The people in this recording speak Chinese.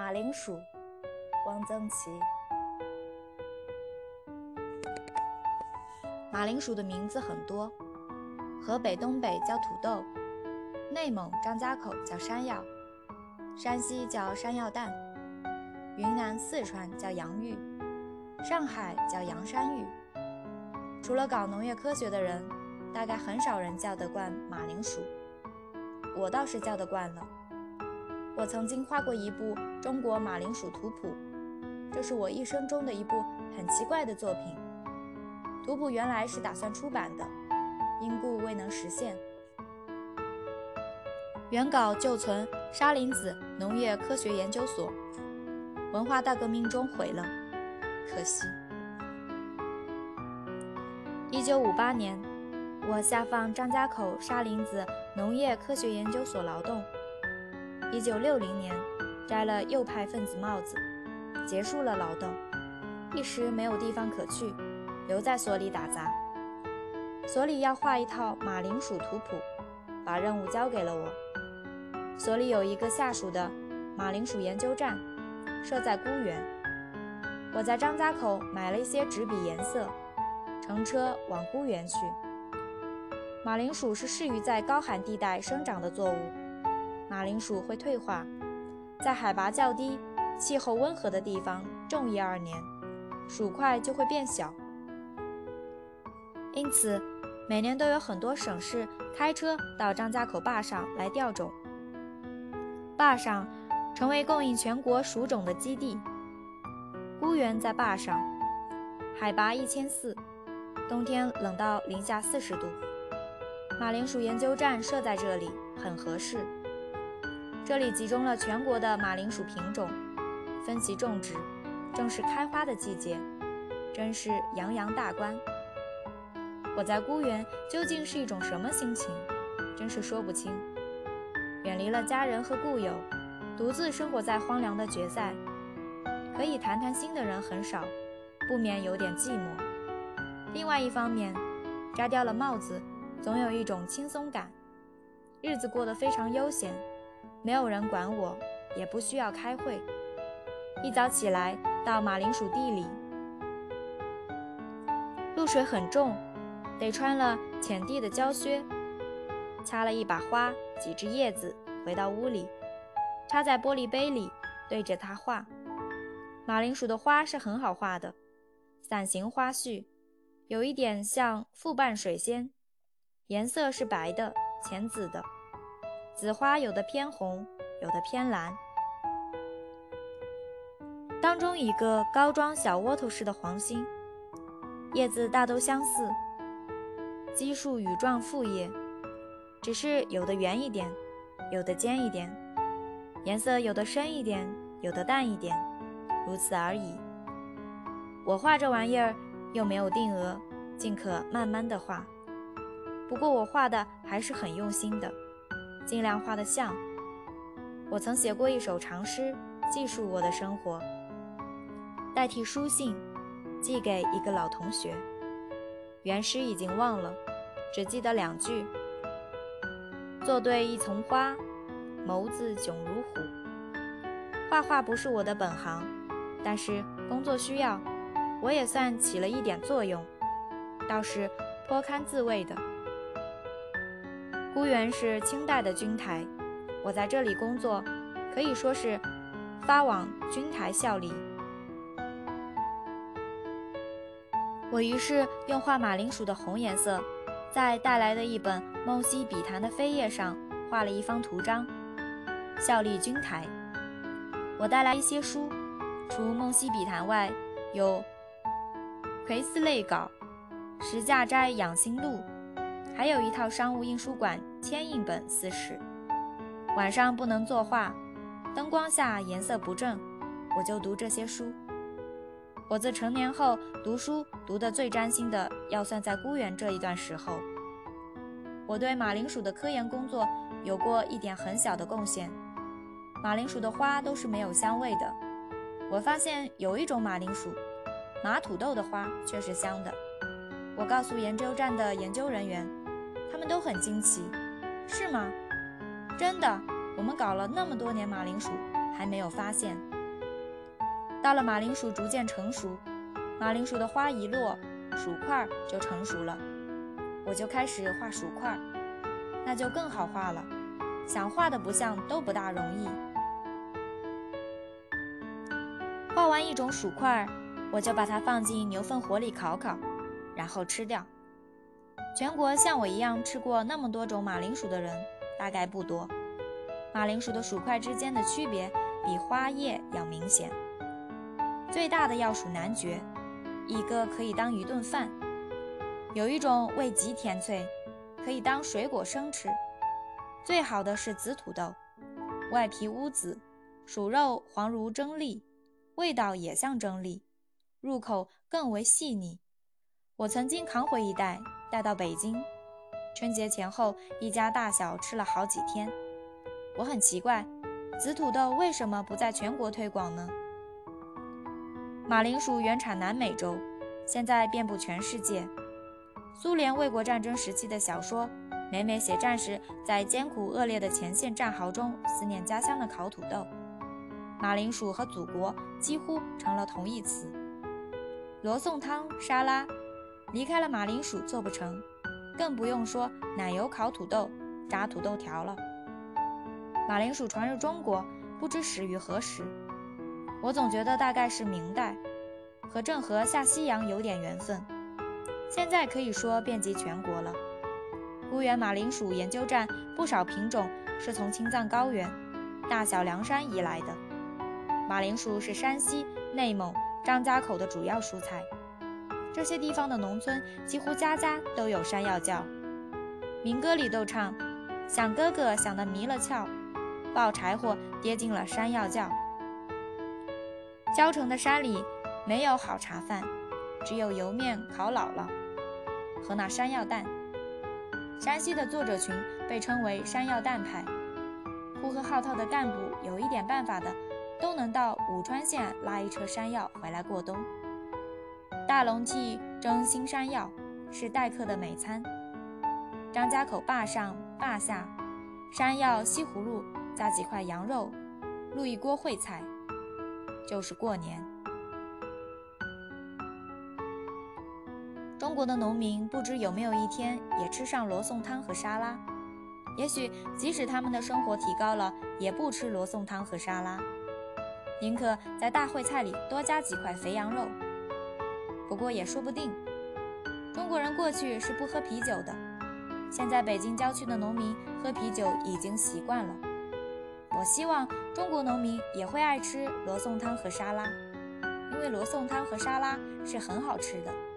马铃薯，汪曾祺。马铃薯的名字很多，河北、东北叫土豆，内蒙、张家口叫山药，山西叫山药蛋，云南、四川叫洋芋，上海叫洋山芋。除了搞农业科学的人，大概很少人叫得惯马铃薯。我倒是叫得惯了。我曾经画过一部《中国马铃薯图谱》，这是我一生中的一部很奇怪的作品。图谱原来是打算出版的，因故未能实现。原稿就存沙林子农业科学研究所，文化大革命中毁了，可惜。一九五八年，我下放张家口沙林子农业科学研究所劳动。一九六零年，摘了右派分子帽子，结束了劳动，一时没有地方可去。留在所里打杂，所里要画一套马铃薯图谱，把任务交给了我。所里有一个下属的马铃薯研究站，设在沽园。我在张家口买了一些纸笔颜色，乘车往沽园去。马铃薯是适于在高寒地带生长的作物，马铃薯会退化，在海拔较低、气候温和的地方种一二年，薯块就会变小。因此，每年都有很多省市开车到张家口坝上来调种。坝上成为供应全国薯种的基地。孤园在坝上，海拔一千四，冬天冷到零下四十度。马铃薯研究站设在这里，很合适。这里集中了全国的马铃薯品种，分析种植，正是开花的季节，真是洋洋大观。我在孤园究竟是一种什么心情，真是说不清。远离了家人和故友，独自生活在荒凉的决赛，可以谈谈心的人很少，不免有点寂寞。另外一方面，摘掉了帽子，总有一种轻松感，日子过得非常悠闲，没有人管我，也不需要开会。一早起来到马铃薯地里，露水很重。得穿了浅地的胶靴，掐了一把花，几枝叶子，回到屋里，插在玻璃杯里，对着它画。马铃薯的花是很好画的，伞形花序，有一点像复瓣水仙，颜色是白的、浅紫的，紫花有的偏红，有的偏蓝。当中一个高桩小窝头似的黄心，叶子大都相似。奇数羽状复叶，只是有的圆一点，有的尖一点，颜色有的深一点，有的淡一点，如此而已。我画这玩意儿又没有定额，尽可慢慢的画。不过我画的还是很用心的，尽量画得像。我曾写过一首长诗，记述我的生活，代替书信，寄给一个老同学。原诗已经忘了，只记得两句：“坐对一丛花，眸子炯如虎。”画画不是我的本行，但是工作需要，我也算起了一点作用，倒是颇堪自慰的。孤园是清代的军台，我在这里工作，可以说是发往军台效力。我于是用画马铃薯的红颜色，在带来的一本梦溪笔谈的扉页上画了一方图章，效力军台。我带来一些书，除梦溪笔谈外，有《魁斯类稿》《石架斋养心录》，还有一套商务印书馆铅印本四十。晚上不能作画，灯光下颜色不正，我就读这些书。我自成年后读书读得最专心的，要算在孤园这一段时候。我对马铃薯的科研工作有过一点很小的贡献。马铃薯的花都是没有香味的。我发现有一种马铃薯，马土豆的花却是香的。我告诉研究站的研究人员，他们都很惊奇。是吗？真的？我们搞了那么多年马铃薯，还没有发现。到了马铃薯逐渐成熟，马铃薯的花一落，薯块就成熟了，我就开始画薯块，那就更好画了，想画的不像都不大容易。画完一种薯块，我就把它放进牛粪火里烤烤，然后吃掉。全国像我一样吃过那么多种马铃薯的人，大概不多。马铃薯的薯块之间的区别比花叶要明显。最大的要数男爵，一个可以当一顿饭；有一种味极甜脆，可以当水果生吃。最好的是紫土豆，外皮乌紫，薯肉黄如蒸栗，味道也像蒸栗，入口更为细腻。我曾经扛回一袋带到北京，春节前后一家大小吃了好几天。我很奇怪，紫土豆为什么不在全国推广呢？马铃薯原产南美洲，现在遍布全世界。苏联卫国战争时期的小说，每每写战士在艰苦恶劣的前线战壕中思念家乡的烤土豆。马铃薯和祖国几乎成了同义词。罗宋汤、沙拉，离开了马铃薯做不成，更不用说奶油烤土豆、炸土豆条了。马铃薯传入中国，不知始于何时。我总觉得大概是明代，和郑和下西洋有点缘分。现在可以说遍及全国了。乌源马铃薯研究站不少品种是从青藏高原、大小凉山移来的。马铃薯是山西、内蒙、张家口的主要蔬菜。这些地方的农村几乎家家都有山药窖，民歌里都唱：“想哥哥想得迷了窍，抱柴火跌进了山药窖。”焦城的山里没有好茶饭，只有油面烤姥姥和那山药蛋。山西的作者群被称为山药蛋派。呼和浩特的干部有一点办法的，都能到武川县拉一车山药回来过冬。大笼屉蒸新山药是待客的美餐。张家口坝上坝下，山药西葫芦加几块羊肉，入一锅烩菜。就是过年。中国的农民不知有没有一天也吃上罗宋汤和沙拉？也许即使他们的生活提高了，也不吃罗宋汤和沙拉，宁可在大烩菜里多加几块肥羊肉。不过也说不定。中国人过去是不喝啤酒的，现在北京郊区的农民喝啤酒已经习惯了。我希望中国农民也会爱吃罗宋汤和沙拉，因为罗宋汤和沙拉是很好吃的。